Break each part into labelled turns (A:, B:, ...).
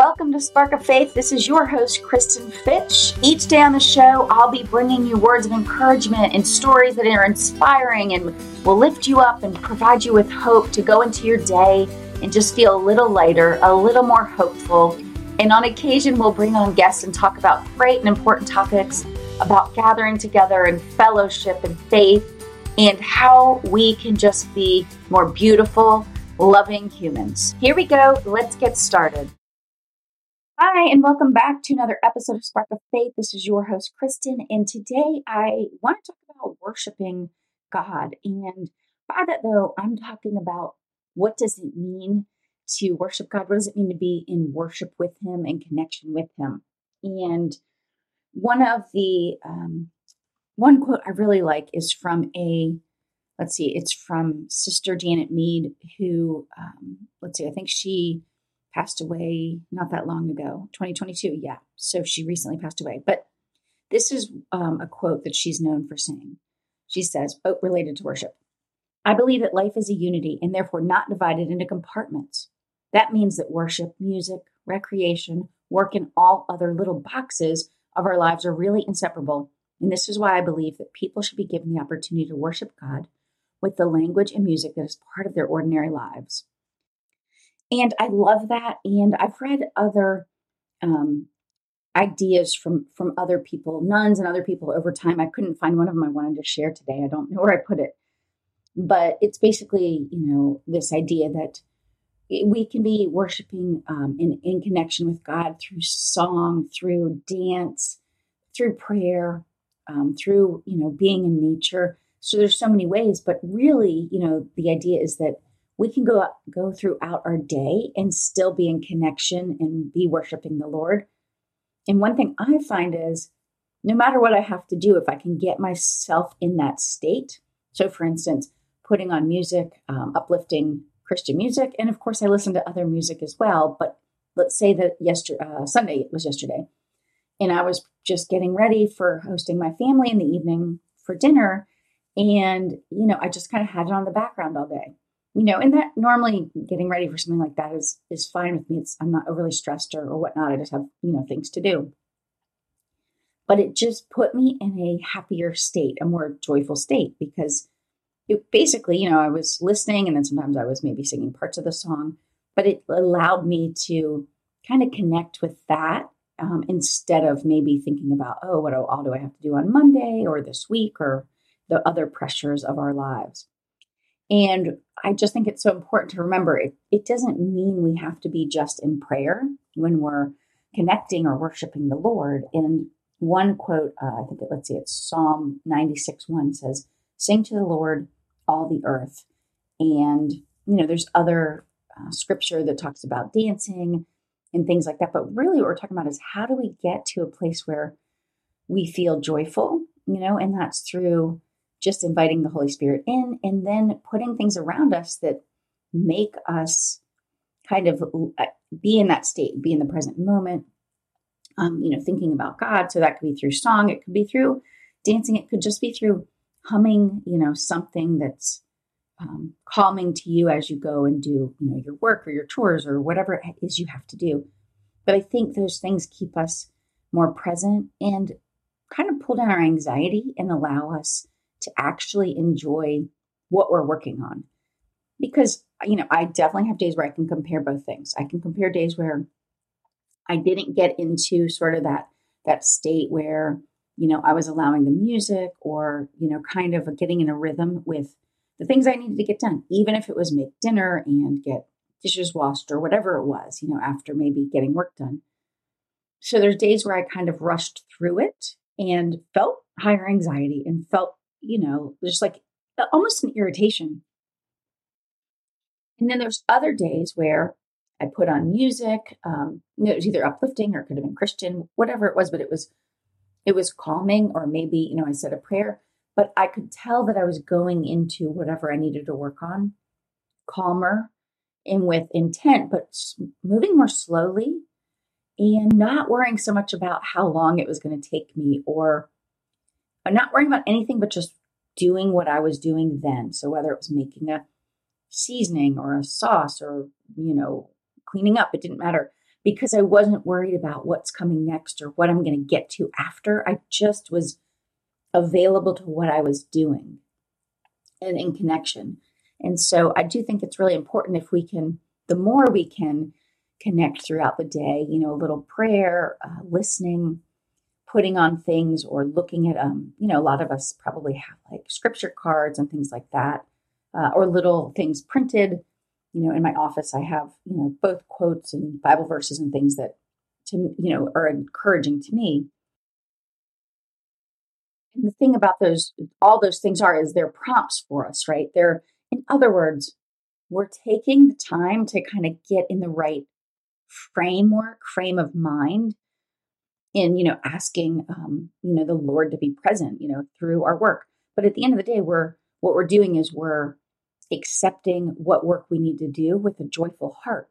A: welcome to Spark of Faith. This is your host, Kristin Fitch. Each day on the show, I'll be bringing you words of encouragement and stories that are inspiring and will lift you up and provide you with hope to go into your day and just feel a little lighter, a little more hopeful. And on occasion, we'll bring on guests and talk about great and important topics about gathering together and fellowship and faith and how we can just be more beautiful, loving humans. Here we go. Let's get started. Hi, and welcome back to another episode of Spark of Faith. This is your host, Kristin, and today I want to talk about worshiping God. And by that, though, I'm talking about what does it mean to worship God? What does it mean to be in worship with Him and connection with Him? And one of the um, one quote I really like is from a let's see, it's from Sister Janet Mead, who um, let's see, I think she passed away not that long ago, 2022. Yeah. So she recently passed away. But this is um, a quote that she's known for saying. She says, oh, related to worship I believe that life is a unity and therefore not divided into compartments. That means that worship, music, recreation, work, and all other little boxes of our lives are really inseparable. And this is why I believe that people should be given the opportunity to worship God with the language and music that is part of their ordinary lives. And I love that. And I've read other um, ideas from from other people, nuns and other people over time. I couldn't find one of them I wanted to share today. I don't know where I put it, but it's basically you know this idea that we can be worshiping um, in in connection with God through song, through dance, through prayer, um, through you know being in nature. So there's so many ways, but really, you know, the idea is that we can go go throughout our day and still be in connection and be worshiping the Lord. And one thing I find is no matter what I have to do, if I can get myself in that state. So, for instance, putting on music, um, uplifting Christian music, and of course, I listen to other music as well. But let's say that yesterday, uh, Sunday was yesterday, and I was just getting ready for hosting my family in the evening for dinner, and you know, I just kind of had it on the background all day you know, and that normally getting ready for something like that is is fine with me. It's I'm not overly stressed or, or whatnot. I just have, you know, things to do. But it just put me in a happier state, a more joyful state, because it basically, you know, I was listening and then sometimes I was maybe singing parts of the song, but it allowed me to kind of connect with that um, instead of maybe thinking about, oh, what all do I have to do on Monday or this week or the other pressures of our lives. And I just think it's so important to remember it, it doesn't mean we have to be just in prayer when we're connecting or worshiping the Lord. And one quote, uh, I think it, let's see, it's Psalm 96 1 says, Sing to the Lord, all the earth. And, you know, there's other uh, scripture that talks about dancing and things like that. But really, what we're talking about is how do we get to a place where we feel joyful, you know, and that's through just inviting the Holy Spirit in and then putting things around us that make us kind of uh, be in that state, be in the present moment, um, you know, thinking about God. So that could be through song, it could be through dancing, it could just be through humming, you know, something that's um, calming to you as you go and do, you know, your work or your chores or whatever it is you have to do. But I think those things keep us more present and kind of pull down our anxiety and allow us to actually enjoy what we're working on. Because, you know, I definitely have days where I can compare both things. I can compare days where I didn't get into sort of that that state where, you know, I was allowing the music or, you know, kind of getting in a rhythm with the things I needed to get done, even if it was make dinner and get dishes washed or whatever it was, you know, after maybe getting work done. So there's days where I kind of rushed through it and felt higher anxiety and felt you know, just like almost an irritation. And then there's other days where I put on music. Um, you know, it was either uplifting or it could have been Christian, whatever it was, but it was it was calming, or maybe you know I said a prayer. But I could tell that I was going into whatever I needed to work on, calmer and with intent, but moving more slowly and not worrying so much about how long it was going to take me or I'm not worrying about anything but just doing what I was doing then. So whether it was making a seasoning or a sauce or, you know, cleaning up, it didn't matter. because I wasn't worried about what's coming next or what I'm going to get to after. I just was available to what I was doing and in connection. And so I do think it's really important if we can, the more we can connect throughout the day, you know, a little prayer, uh, listening, putting on things or looking at, um, you know, a lot of us probably have like scripture cards and things like that, uh, or little things printed. You know, in my office, I have, you know, both quotes and Bible verses and things that, to, you know, are encouraging to me. And the thing about those, all those things are, is they're prompts for us, right? They're, in other words, we're taking the time to kind of get in the right framework, frame of mind in, you know, asking, um, you know, the Lord to be present, you know, through our work. But at the end of the day, we're, what we're doing is we're accepting what work we need to do with a joyful heart.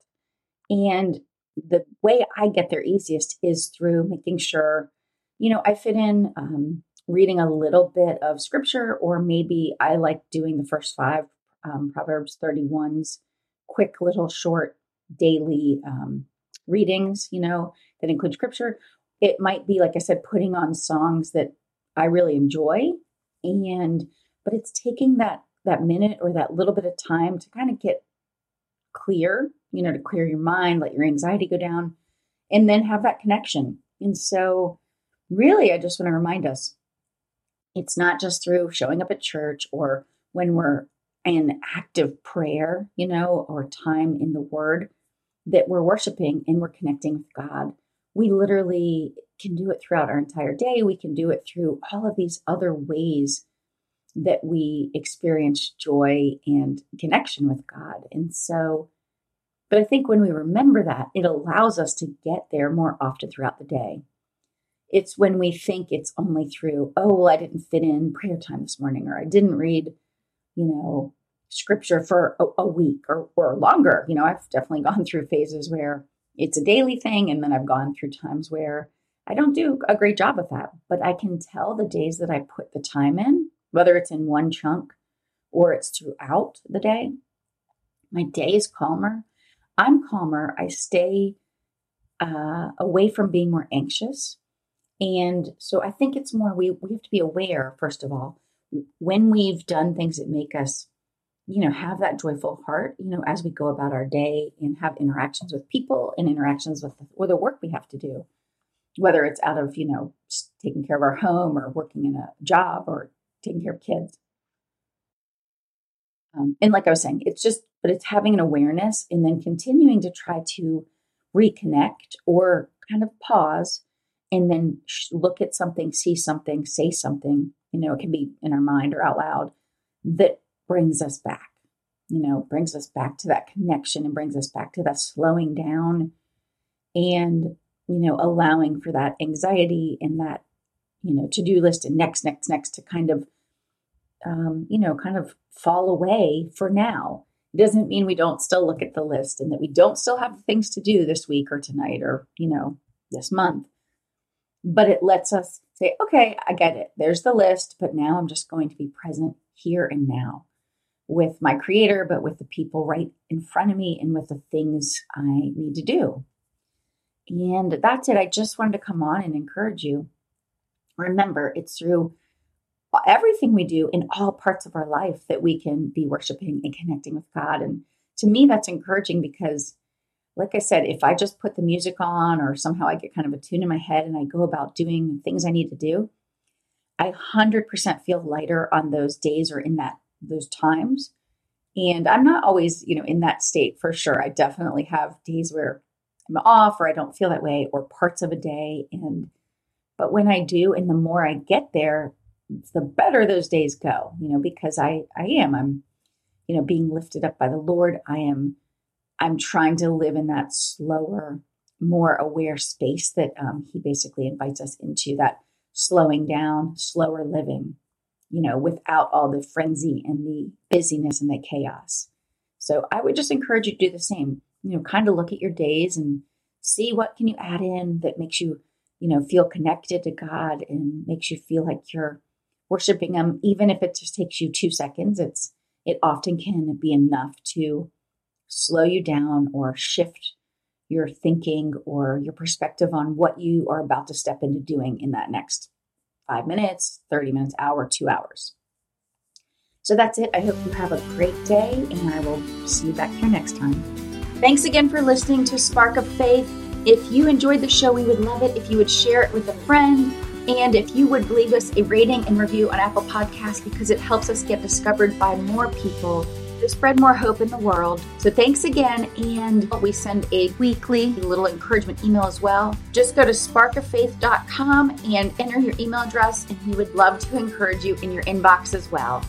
A: And the way I get there easiest is through making sure, you know, I fit in um, reading a little bit of scripture, or maybe I like doing the first five um, Proverbs 31's quick little short daily um, readings, you know, that include scripture. It might be, like I said, putting on songs that I really enjoy. And, but it's taking that, that minute or that little bit of time to kind of get clear, you know, to clear your mind, let your anxiety go down, and then have that connection. And so, really, I just want to remind us it's not just through showing up at church or when we're in active prayer, you know, or time in the Word that we're worshiping and we're connecting with God. We literally can do it throughout our entire day. We can do it through all of these other ways that we experience joy and connection with God. And so, but I think when we remember that, it allows us to get there more often throughout the day. It's when we think it's only through, oh, well, I didn't fit in prayer time this morning, or I didn't read, you know, scripture for a, a week or, or longer. You know, I've definitely gone through phases where it's a daily thing, and then I've gone through times where I don't do a great job of that. But I can tell the days that I put the time in, whether it's in one chunk or it's throughout the day, my day is calmer. I'm calmer. I stay uh, away from being more anxious. And so I think it's more, we, we have to be aware, first of all, when we've done things that make us, you know, have that joyful heart, you know, as we go about our day and have interactions with people and interactions with, with the work we have to do, whether it's out of, you know, taking care of our home or working in a job or taking care of kids. Um, and like I was saying, it's just, but it's having an awareness and then continuing to try to reconnect or kind of pause and then look at something, see something, say something, you know, it can be in our mind or out loud that brings us back, you know, brings us back to that connection and brings us back to that slowing down and, you know, allowing for that anxiety and that, you know, to do list and next, next, next to kind of, um, you know, kind of fall away for now. It doesn't mean we don't still look at the list and that we don't still have things to do this week or tonight or, you know, this month but it lets us say, okay, I get it. There's the list, but now I'm just going to be present here and now with my creator, but with the people right in front of me and with the things I need to do. And that's it. I just wanted to come on and encourage you. Remember, it's through everything we do in all parts of our life that we can be worshiping and connecting with God. And to me, that's encouraging because like I said, if I just put the music on or somehow I get kind of a tune in my head and I go about doing things I need to do, I 100% feel lighter on those days or in that those times. And I'm not always, you know, in that state for sure. I definitely have days where I'm off or I don't feel that way or parts of a day and but when I do and the more I get there, the better those days go, you know, because I I am I'm you know being lifted up by the Lord. I am I'm trying to live in that slower, more aware space that um, he basically invites us into that slowing down, slower living, you know, without all the frenzy and the busyness and the chaos. So I would just encourage you to do the same. You know, kind of look at your days and see what can you add in that makes you, you know, feel connected to God and makes you feel like you're worshiping him even if it just takes you 2 seconds. It's it often can be enough to slow you down or shift your thinking or your perspective on what you are about to step into doing in that next five minutes, 30 minutes, hour, two hours. So that's it. I hope you have a great day, and I will see you back here next time. Thanks again for listening to Spark of Faith. If you enjoyed the show, we would love it if you would share it with a friend. And if you would leave us a rating and review on Apple Podcasts because it helps us get discovered by more people to spread more hope in the world. So thanks again. And we send a weekly little encouragement email as well. Just go to sparkoffaith.com and enter your email address, and we would love to encourage you in your inbox as well.